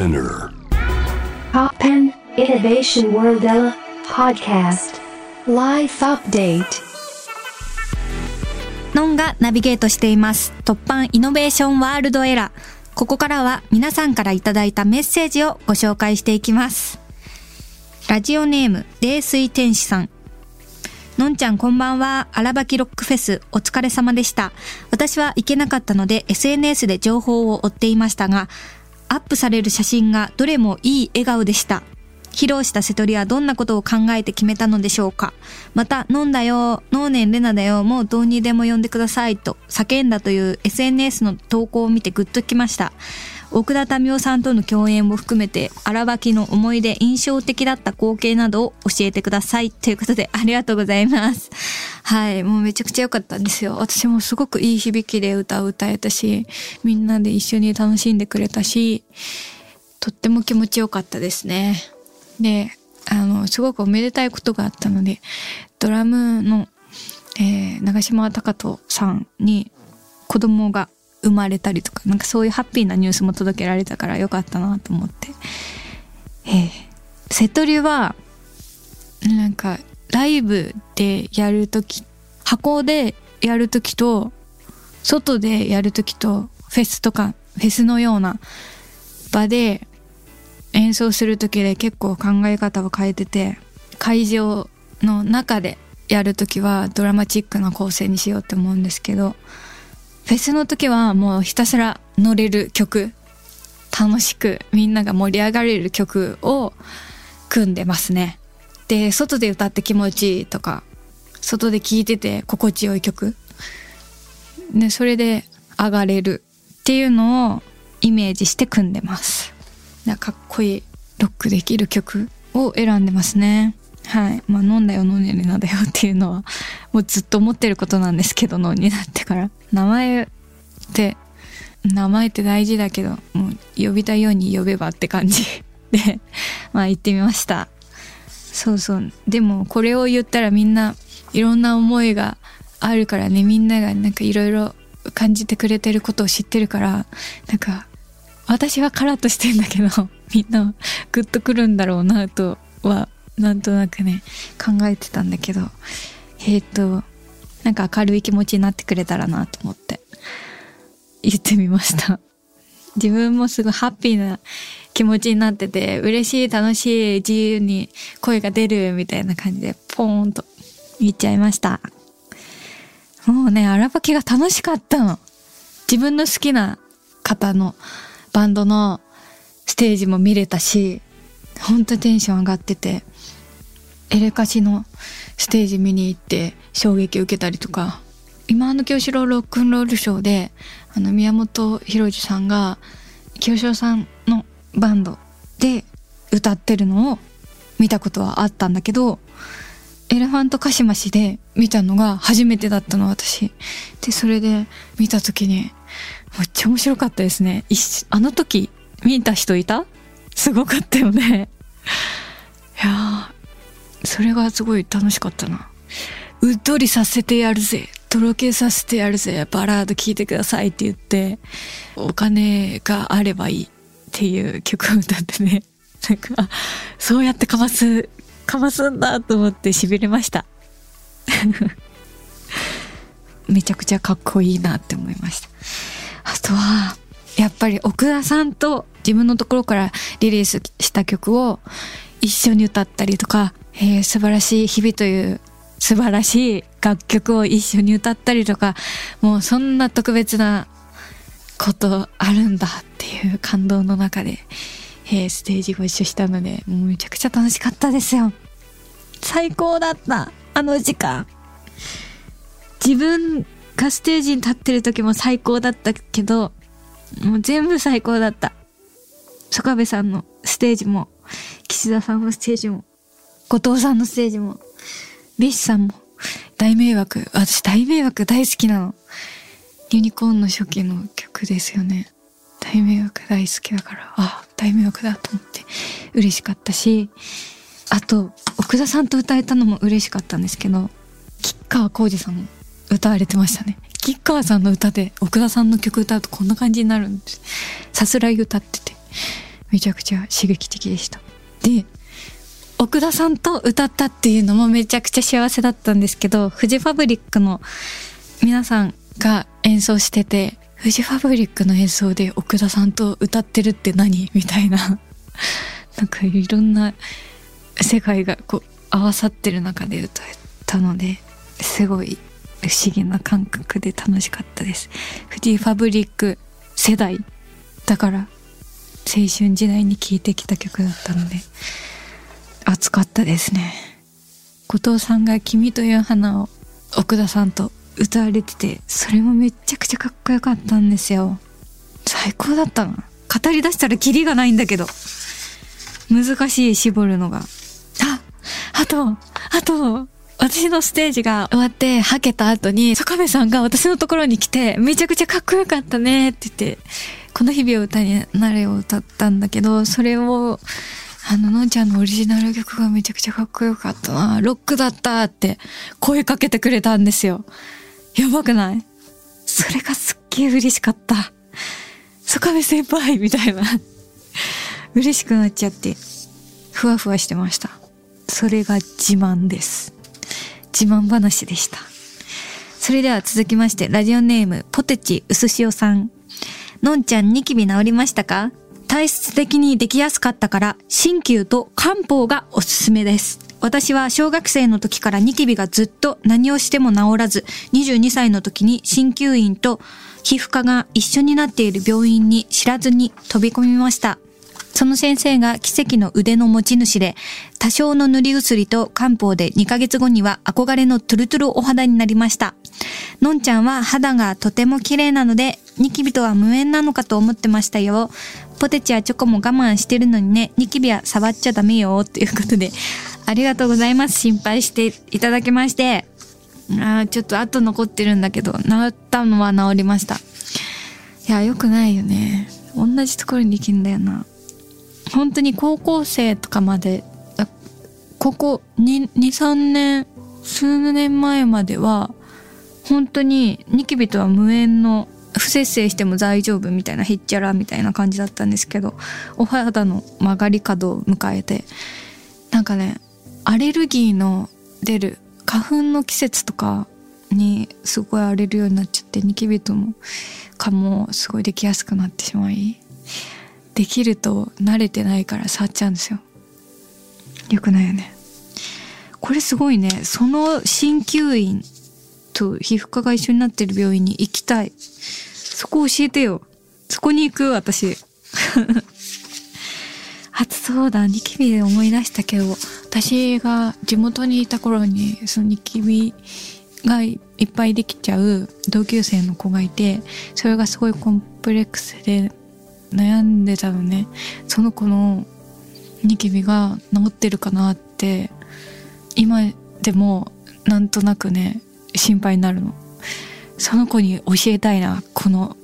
Spinner. Poppen Innovation World podcast. Life update. ノンがナビゲートしています。突版イノベーションワールドエラー。ここからは皆さんからいただいたメッセージをご紹介していきます。ラジオネーム、冷水天使さん。のんちゃんこんばんは。荒ばきロックフェスお疲れ様でした。私は行けなかったので SNS で情報を追っていましたが、アップされる写真がどれもいい笑顔でした。披露した瀬戸リはどんなことを考えて決めたのでしょうかまた、飲んだよ、脳年レナだよ、もうどうにでも呼んでくださいと叫んだという SNS の投稿を見てグッときました。奥田民生さんとの共演も含めて、荒ばきの思い出印象的だった光景などを教えてください。ということで、ありがとうございます。はい、もうめちゃくちゃ良かったんですよ。私もすごくいい響きで歌を歌えたし、みんなで一緒に楽しんでくれたし、とっても気持ちよかったですね。で、あの、すごくおめでたいことがあったので、ドラムの、えー長島貴人さんに子供が生まれたりとか、なんかそういうハッピーなニュースも届けられたからよかったなと思って。えー、瀬戸りは、なんか、ライブでやるとき、箱でやるときと、外でやるときと、フェスとか、フェスのような場で演奏する時で結構考え方を変えてて会場の中でやる時はドラマチックな構成にしようって思うんですけどフェスの時はもうひたすら乗れる曲楽しくみんなが盛り上がれる曲を組んでますね。で外で歌って気持ちいいとか外で聴いてて心地よい曲。でそれで上がれるっていうのをイメージして組んでます。かかっこいいロックできる曲を選んでますね。はい。まあ飲んだよ飲んでるなだよっていうのはもうずっと思ってることなんですけど脳になってから。名前って名前って大事だけどもう呼びたいように呼べばって感じ。でまあ言ってみました。そうそう。でもこれを言ったらみんないろんな思いがあるからね。みんながなんかいろいろ感じてくれてることを知ってるからなんか私はカラッとしてんだけど みんなグッとくるんだろうなとはなんとなくね考えてたんだけど。えっ、となんか明るい気持ちになってくれたらなと思って言ってみました。自分もすごいハッピーな気持ちになってて嬉しい楽しい自由に声が出るみたいな感じでポーンと言っちゃいました。もうね荒ばきが楽しかったの。自分の好きな方のバンドのステージも見れたしほんとテンション上がっててエレカシのステージ見に行って衝撃を受けたりとか。今の清志郎ロックンロールショーであの宮本浩次さんが清志郎さんのバンドで歌ってるのを見たことはあったんだけどエレファントカシマシで見たのが初めてだったの私。でそれで見た時にめっちゃ面白かったですね。あの時見た人いた？すごかったよね。いやそれがすごい楽しかったな。うっとりさせてやるぜ。とろけさせてやるぜ。バラード聴いてくださいって言ってお金があればいいっていう曲を歌ってね。なんかそうやってかますかますんだと思って痺れました。めちゃくちゃかっこいいなって思いました。あとはやっぱり奥田さんと自分のところからリリースした曲を一緒に歌ったりとか、えー素晴らしい日々という素晴らしい楽曲を一緒に歌ったりとかもうそんな特別なことあるんだっていう感動の中で、えーステージご一緒したのでもうめちゃくちゃ楽しかったですよ。最高だったあの時間。自分がステージに立ってる時も最高だったけどもう全部最高だった。曽我部さんのステージも岸田さんのステージも後藤さんのステージも BiSH さんも大迷惑私大迷惑大好きなの。ユニコーンの初期の曲ですよね。大迷惑大好きだからあ大迷惑だと思って嬉しかったしあと奥田さんと歌えたのも嬉しかったんですけど吉川晃司さんも歌われてましたね。吉川さんの歌で奥田さんの曲歌うとこんな感じになるんです。さすらい歌っててめちゃくちゃ刺激的でした。で奥田さんと歌ったっていうのもめちゃくちゃ幸せだったんですけどフジファブリックの皆さんが演奏しててフジファブリックの演奏で奥田さんと歌ってるって何みたいな。なんかいろんな世界がこう合わさってる中で歌えたのですごい不思議な感覚で楽しかったです。フジファブリック世代だから青春時代に聴いてきた曲だったので熱かったですね。後藤さんが「君という花」を奥田さんと歌われててそれもめちゃくちゃかっこよかったんですよ。最高だったな。語り出したらキリがないんだけど難しい絞るのが。ああとあと私のステージが終わってはけた後に、坂部さんが私のところに来て、めちゃくちゃかっこよかったねって言って、この日々を歌になれを歌ったんだけど、それを、あの、のんちゃんのオリジナル曲がめちゃくちゃかっこよかったな、ロックだったって声かけてくれたんですよ。やばくない？それがすっげえ嬉しかった。坂部先輩みたいな嬉しくなっちゃって、ふわふわしてました。それが自慢です。自慢話でした。それでは続きまして、ラジオネーム、ポテチうすしおさん。のんちゃん、ニキビ治りましたか？体質的にできやすかったから、鍼灸と漢方がおすすめです。私は小学生の時からニキビがずっと何をしても治らず、22歳の時に鍼灸院と皮膚科が一緒になっている病院に知らずに飛び込みました。その先生が奇跡の腕の持ち主で、多少の塗り薬と漢方で2ヶ月後には憧れのトゥルトゥルお肌になりました。のんちゃんは肌がとても綺麗なので、ニキビとは無縁なのかと思ってましたよ。ポテチやチョコも我慢してるのにね、ニキビは触っちゃダメよ。ということで、ありがとうございます。心配していただきまして。あちょっと後残ってるんだけど、治ったのは治りました。いや、良くないよね。同じところにできんだよな。本当に高校生とかまでここ23年数年前までは本当にニキビとは無縁の不摂生しても大丈夫みたいなひっちゃらみたいな感じだったんですけどお肌の曲がり角を迎えてなんかねアレルギーの出る花粉の季節とかにすごい荒れるようになっちゃってニキビともかもすごいできやすくなってしまいできると慣れてないから触っちゃうんですよ。よくないよね。これすごいね。その鍼灸院と皮膚科が一緒になってる病院に行きたい。そこ教えてよ。そこに行く私。あそうだニキビで思い出したけど私が地元にいた頃にそのニキビがいっぱいできちゃう同級生の子がいてそれがすごいコンプレックスで悩んでたのね。その子のニキビが治ってるかなって今でもなんとなくね心配になるの。その子に教えたいなこの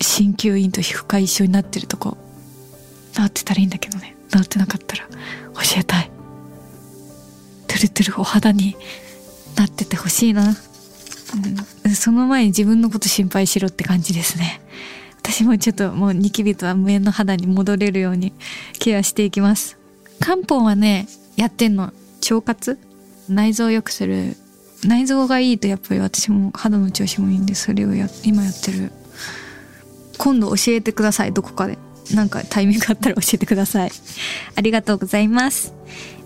鍼灸院と皮膚科一緒になってるとこ治ってたらいいんだけどね。治ってなかったら教えたい。トゥルトゥルお肌になっててほしいな、うん、その前に自分のこと心配しろって感じですね。私もちょっともうニキビとは無縁の肌に戻れるようにケアしていきます。漢方はねやってんの。腸活？内臓を良くする内臓がいいとやっぱり私も肌の調子もいいんでそれをや今やってる。今度教えてくださいどこかで。なんかタイミングあったら教えてください。ありがとうございます。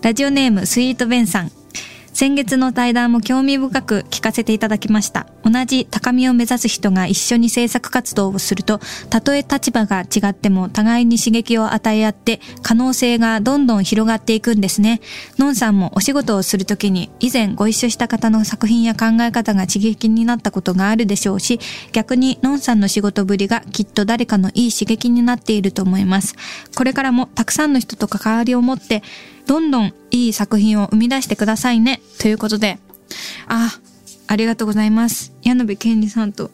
ラジオネームスイートベンさん。先月の対談も興味深く聞かせていただきました。同じ高みを目指す人が一緒に制作活動をすると、たとえ立場が違っても互いに刺激を与え合って可能性がどんどん広がっていくんですね。のんさんもお仕事をするときに以前ご一緒した方の作品や考え方が刺激になったことがあるでしょうし、逆にのんさんの仕事ぶりがきっと誰かのいい刺激になっていると思います。これからもたくさんの人と関わりを持ってどんどんいい作品を生み出してくださいね。ということで、あ、ありがとうございます。矢野部健二さんと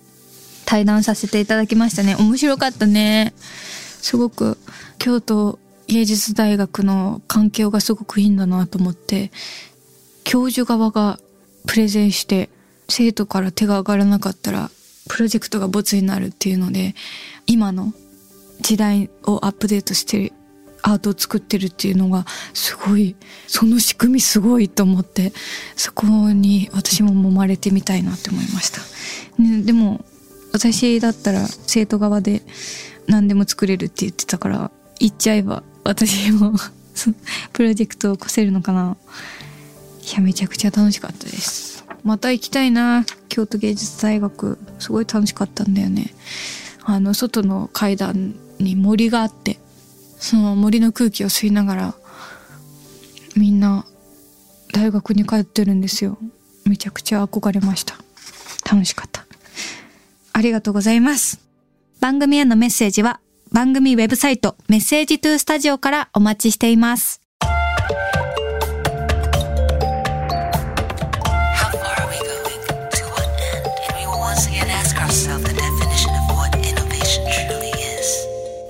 対談させていただきましたね。面白かったね。すごく京都芸術大学の環境がすごくいいんだなと思って、教授側がプレゼンして、生徒から手が上がらなかったら、プロジェクトがボツになるっていうので、今の時代をアップデートしてるアートを作ってるっていうのがすごいその仕組みすごいと思ってそこに私も揉まれてみたいなって思いました、ね、でも私だったら生徒側で何でも作れるって言ってたから行っちゃえば私も プロジェクトを起こせるのかな。いやめちゃくちゃ楽しかったです。また行きたいな。京都芸術大学。すごい楽しかったんだよね。あの外の階段に森があってその森の空気を吸いながらみんな大学に通ってるんですよ。めちゃくちゃ憧れました。楽しかった。ありがとうございます。番組へのメッセージは番組ウェブサイトメッセージトゥースタジオからお待ちしています。